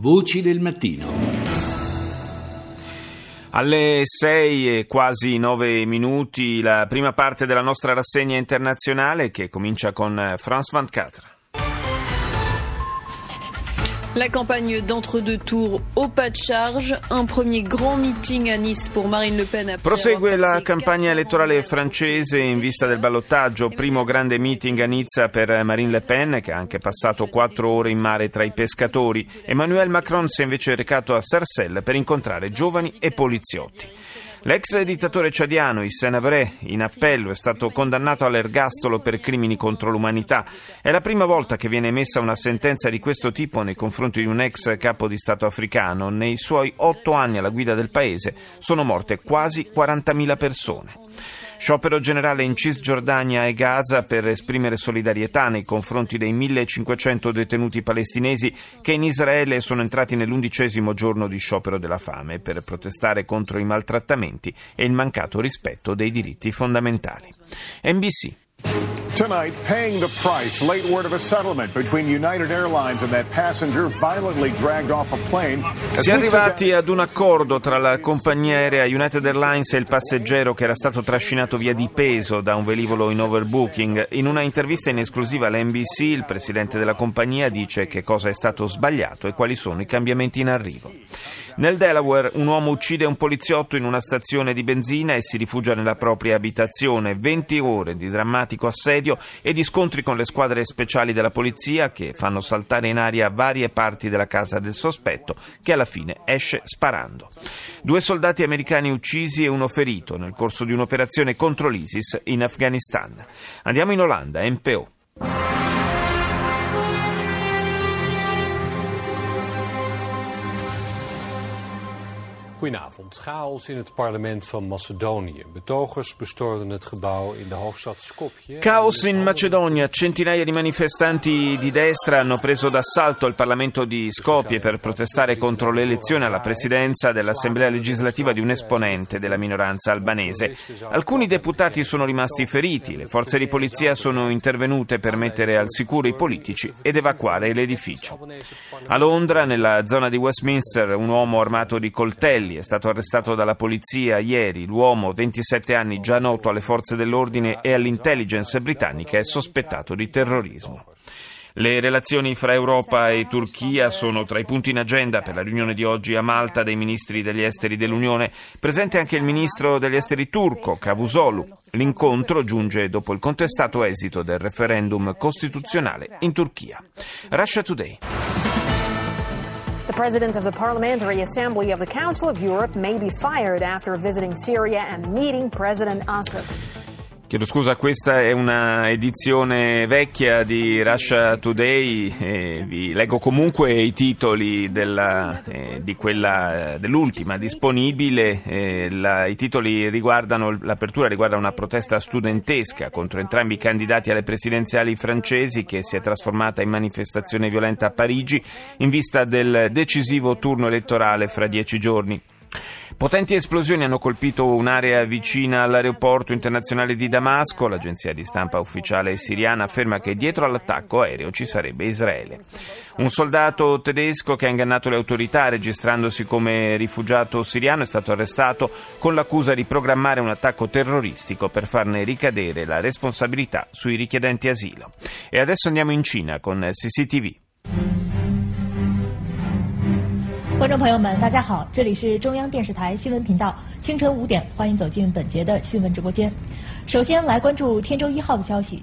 Voci del mattino. Alle 6 e quasi 9 minuti la prima parte della nostra rassegna internazionale che comincia con France 24. La campagne d'entre-deux tours au pas de charge, un premier grand meeting à Nice pour Marine Le Pen. Prosegue la campagna elettorale francese in vista del ballottaggio, primo grande meeting a Nizza per Marine Le Pen che ha anche passato quattro ore in mare tra i pescatori. Emmanuel Macron si è invece recato a Sarcelles per incontrare giovani e poliziotti. L'ex dittatore ciadiano Hissène Habré, in appello, è stato condannato all'ergastolo per crimini contro l'umanità. È la prima volta che viene emessa una sentenza di questo tipo nei confronti di un ex capo di Stato africano. Nei suoi otto anni alla guida del paese sono morte quasi 40.000 persone. Sciopero generale in Cisgiordania e Gaza per esprimere solidarietà nei confronti dei 1500 detenuti palestinesi che in Israele sono entrati nell'undicesimo giorno di sciopero della fame per protestare contro i maltrattamenti e il mancato rispetto dei diritti fondamentali. NBC Tonight, paying the price. Late word of a settlement between United Airlines and that passenger violently dragged off a plane. Si è arrivati ad un accordo tra la compagnia aerea United Airlines e il passeggero che era stato trascinato via di peso da un velivolo in overbooking. In una intervista in esclusiva all'NBC, il presidente della compagnia dice che cosa è stato sbagliato e quali sono i cambiamenti in arrivo. Nel Delaware un uomo uccide un poliziotto in una stazione di benzina e si rifugia nella propria abitazione. 20 ore di drammatico assedio e di scontri con le squadre speciali della polizia che fanno saltare in aria varie parti della casa del sospetto che alla fine esce sparando. Due soldati americani uccisi e uno ferito nel corso di un'operazione contro l'ISIS in Afghanistan. Andiamo in Olanda, MPO. Goedenavond. Chaos in het parlement van Macedonië. Betogers bestormden het gebouw in de hoofdstad Skopje. Chaos in Macedonia. Centinaia di manifestanti di destra hanno preso d'assalto il Parlamento di Skopje per protestare contro l'elezione alla presidenza dell'Assemblea legislativa di un esponente della minoranza albanese. Alcuni deputati sono rimasti feriti. Le forze di polizia sono intervenute per mettere al sicuro i politici ed evacuare l'edificio. A Londra, nella zona di Westminster, un uomo armato di coltelli è stato arrestato dalla polizia ieri. L'uomo, 27 anni, già noto alle forze dell'ordine e all'intelligence britannica, è sospettato di terrorismo. Le relazioni fra Europa e Turchia sono tra i punti in agenda per la riunione di oggi a Malta dei ministri degli esteri dell'Unione. Presente anche il ministro degli esteri turco, Cavusolu. L'incontro giunge dopo il contestato esito del referendum costituzionale in Turchia. Russia Today. President of the Parliamentary Assembly of the Council of Europe may be fired after visiting Syria and meeting President Assad. Chiedo scusa, questa è una edizione vecchia di Russia Today, eh, vi leggo comunque i titoli della, eh, di quella, dell'ultima disponibile, eh, la, i titoli riguardano, l'apertura riguarda una protesta studentesca contro entrambi i candidati alle presidenziali francesi che si è trasformata in manifestazione violenta a Parigi in vista del decisivo turno elettorale fra dieci giorni. Potenti esplosioni hanno colpito un'area vicina all'aeroporto internazionale di Damasco. L'agenzia di stampa ufficiale siriana afferma che dietro all'attacco aereo ci sarebbe Israele. Un soldato tedesco che ha ingannato le autorità registrandosi come rifugiato siriano è stato arrestato con l'accusa di programmare un attacco terroristico per farne ricadere la responsabilità sui richiedenti asilo. E adesso andiamo in Cina con CCTV. 观众朋友们，大家好，这里是中央电视台新闻频道，清晨五点，欢迎走进本节的新闻直播间。首先来关注天舟一号的消息。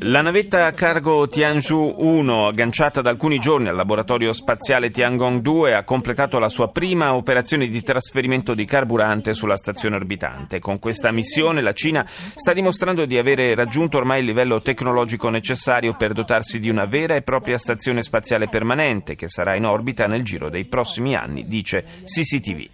La navetta a cargo Tianzhou 1, agganciata da alcuni giorni al laboratorio spaziale Tiangong 2, ha completato la sua prima operazione di trasferimento di carburante sulla stazione orbitante. Con questa missione la Cina sta dimostrando di avere raggiunto ormai il livello tecnologico necessario per dotarsi di una vera e propria stazione spaziale permanente che sarà in orbita nel giro dei prossimi anni, dice CCTV.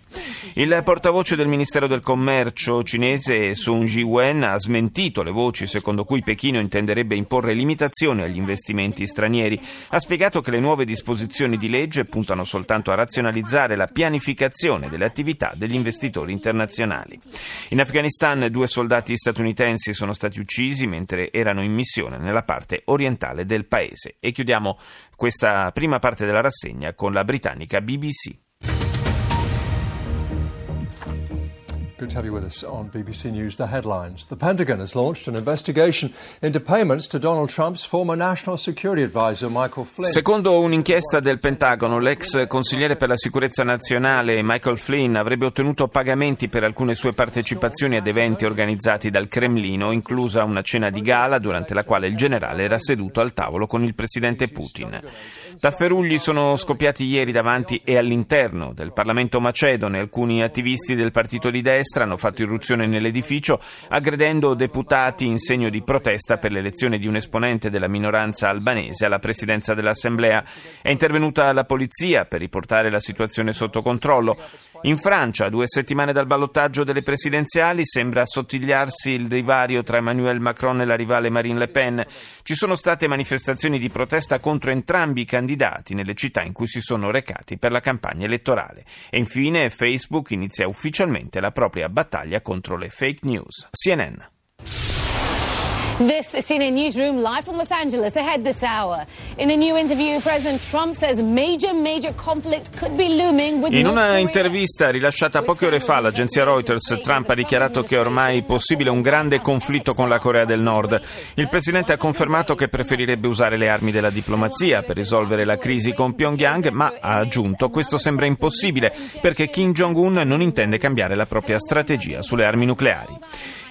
Il portavoce del Ministero del Commercio cinese Sun Ji-wen ha smentito le voci secondo cui Pechino intenderebbe imporre limitazioni agli investimenti stranieri. Ha spiegato che le nuove disposizioni di legge puntano soltanto a razionalizzare la pianificazione delle attività degli investitori internazionali. In Afghanistan due soldati statunitensi sono stati uccisi mentre erano in missione nella parte orientale del paese. E chiudiamo questa prima parte della rassegna con la britannica BBC. Good to have you with us on BBC News. The headlines. The Pentagon has launched an investigation into payments to Donald Trump's former National Security Advisor Michael Flynn. Secondo un'inchiesta del Pentagono, l'ex consigliere per la sicurezza nazionale Michael Flynn avrebbe ottenuto pagamenti per alcune sue partecipazioni ad eventi organizzati dal Cremlino, inclusa una cena di gala durante la quale il generale era seduto al tavolo con il presidente Putin. Tafferugli sono scoppiati ieri davanti e all'interno del Parlamento macedone. Alcuni attivisti del partito di destra destra hanno fatto irruzione nell'edificio aggredendo deputati in segno di protesta per l'elezione di un esponente della minoranza albanese alla presidenza dell'Assemblea. È intervenuta la polizia per riportare la situazione sotto controllo. In Francia, a due settimane dal ballottaggio delle presidenziali, sembra assottigliarsi il divario tra Emmanuel Macron e la rivale Marine Le Pen. Ci sono state manifestazioni di protesta contro entrambi i candidati nelle città in cui si sono recati per la campagna elettorale. E infine Facebook inizia ufficialmente la propria propria battaglia contro le fake news. CNN. CNN newsroom live from Los Angeles ahead this hour. In a new interview, President Trump says major, major conflict could be looming with In una intervista rilasciata poche ore fa all'agenzia Reuters, Trump ha dichiarato che è ormai possibile un grande conflitto con la Corea del Nord. Il presidente ha confermato che preferirebbe usare le armi della diplomazia per risolvere la crisi con Pyongyang, ma ha aggiunto questo sembra impossibile perché Kim Jong-un non intende cambiare la propria strategia sulle armi nucleari.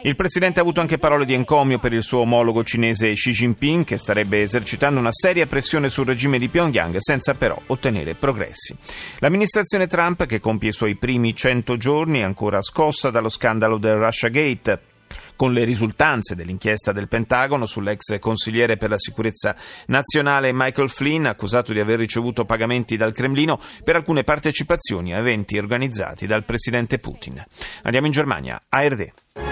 Il presidente ha avuto anche parole di encomio per il suo omologo cinese Xi Jinping, che starebbe esercitando una seria pressione sul regime di Pyongyang senza però ottenere progressi. L'amministrazione Trump, che compie i suoi primi 100 giorni, è ancora scossa dallo scandalo del Russiagate con le risultanze dell'inchiesta del Pentagono sull'ex consigliere per la sicurezza nazionale Michael Flynn, accusato di aver ricevuto pagamenti dal Cremlino per alcune partecipazioni a eventi organizzati dal presidente Putin. Andiamo in Germania, ARD.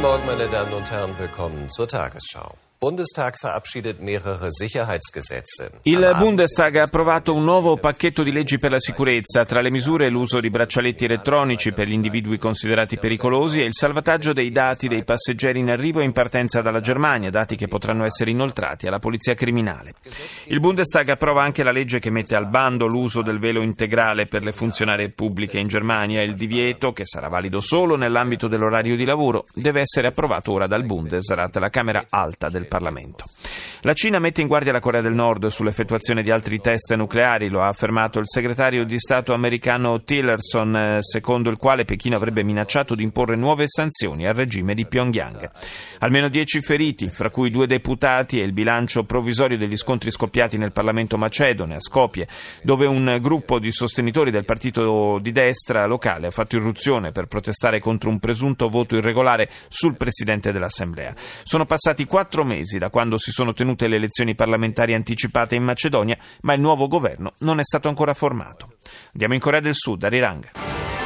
Guten Morgen, meine Damen und Herren, willkommen zur Tagesschau. Bundestag verabschiedet mehrere Sicherheitsgesetze. Il Bundestag ha approvato un nuovo pacchetto di leggi per la sicurezza, tra le misure l'uso di braccialetti elettronici per gli individui considerati pericolosi e il salvataggio dei dati dei passeggeri in arrivo e in partenza dalla Germania, dati che potranno essere inoltrati alla polizia criminale. Il Bundestag approva anche la legge che mette al bando l'uso del velo integrale per le funzionarie pubbliche in Germania. Il divieto, che sarà valido solo nell'ambito dell'orario di lavoro, deve essere approvato ora dal Bundesrat, la Camera alta del Parlamento. La Cina mette in guardia la Corea del Nord sull'effettuazione di altri test nucleari, lo ha affermato il segretario di Stato americano Tillerson, eh, secondo il quale Pechino avrebbe minacciato di imporre nuove sanzioni al regime di Pyongyang. Almeno dieci feriti, fra cui due deputati e il bilancio provvisorio degli scontri scoppiati nel Parlamento macedone a Skopje, dove un gruppo di sostenitori del partito di destra locale ha fatto irruzione per protestare contro un presunto voto irregolare sul presidente dell'Assemblea. Sono passati quattro mesi da quando si sono tenute le elezioni parlamentari anticipate in Macedonia, ma il nuovo governo non è stato ancora formato. Andiamo in Corea del Sud, Arirang.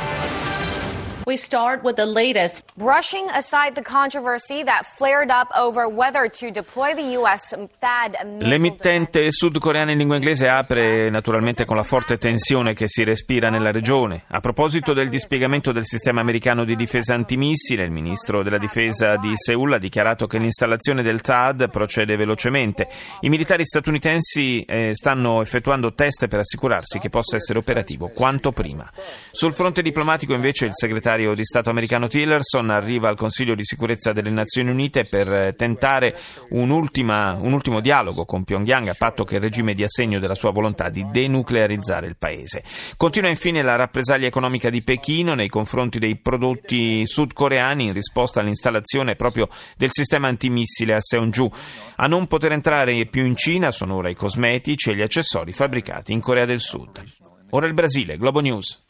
We start with the latest. Brushing aside the controversy that flared up over whether to deploy the US THAAD L'emittente sudcoreana in lingua inglese apre naturalmente con la forte tensione che si respira nella regione. A proposito del dispiegamento del sistema americano di difesa antimissile, il ministro della difesa di Seoul ha dichiarato che l'installazione del THAAD procede velocemente. I militari statunitensi eh, stanno effettuando test per assicurarsi che possa essere operativo quanto prima. Sul fronte diplomatico invece il segretario segretario di Stato americano Tillerson arriva al Consiglio di sicurezza delle Nazioni Unite per eh, tentare un, ultima, un ultimo dialogo con Pyongyang a patto che il regime dia segno della sua volontà di denuclearizzare il paese. Continua infine la rappresaglia economica di Pechino nei confronti dei prodotti sudcoreani in risposta all'installazione proprio del sistema antimissile a Seonju. A non poter entrare più in Cina sono ora i cosmetici e gli accessori fabbricati in Corea del Sud. Ora il Brasile, Globo News.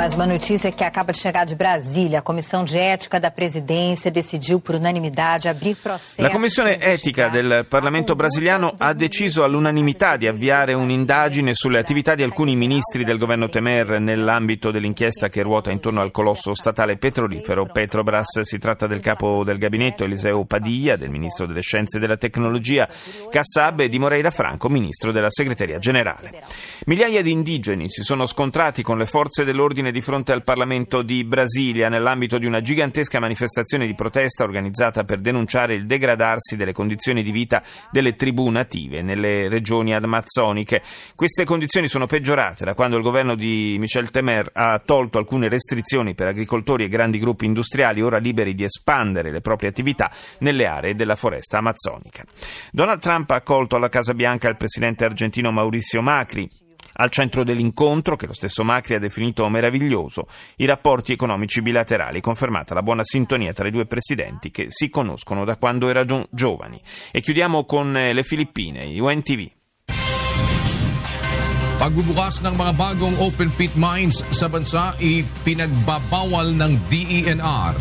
Mais uma notícia que acaba de chegar de Brasília. A Comissão de Ética da Presidência decidiu por unanimidade abrir processo. La Commissione Etica del Parlamento brasiliano ha deciso all'unanimità di avviare un'indagine sulle attività di alcuni ministri del governo Temer nell'ambito dell'inchiesta che ruota intorno al colosso statale petrolifero Petrobras. Si tratta del capo del gabinetto Eliseo Padilla, del ministro delle scienze e della tecnologia Kassab e di Moreira Franco, ministro della segreteria generale. Migliaia di indigeni si sono scontrati con le forze dell'ordine ordine di fronte al Parlamento di Brasilia nell'ambito di una gigantesca manifestazione di protesta organizzata per denunciare il degradarsi delle condizioni di vita delle tribù native nelle regioni amazzoniche. Queste condizioni sono peggiorate da quando il governo di Michel Temer ha tolto alcune restrizioni per agricoltori e grandi gruppi industriali ora liberi di espandere le proprie attività nelle aree della foresta amazzonica. Donald Trump ha accolto alla Casa Bianca il presidente argentino Mauricio Macri al centro dell'incontro, che lo stesso Macri ha definito meraviglioso, i rapporti economici bilaterali, confermata la buona sintonia tra i due presidenti che si conoscono da quando erano giovani. E chiudiamo con eh, le Filippine, UNTV. Pagbubukas ng mga bagong open pit mines sa bansa ipinagbabawal ng DENR.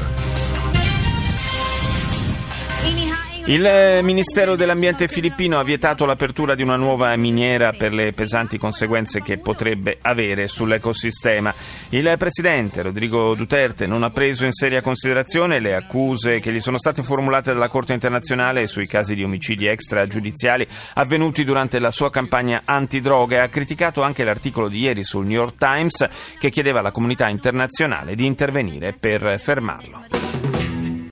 Il eh, Ministero dell'Ambiente filippino ha vietato l'apertura di una nuova miniera per le pesanti conseguenze che potrebbe avere sull'ecosistema. Il presidente Rodrigo Duterte non ha preso in seria considerazione le accuse che gli sono state formulate dalla Corte internazionale sui casi di omicidi extragiudiziali avvenuti durante la sua campagna antidroga e ha criticato anche l'articolo di ieri sul New York Times che chiedeva alla comunità internazionale di intervenire per fermarlo.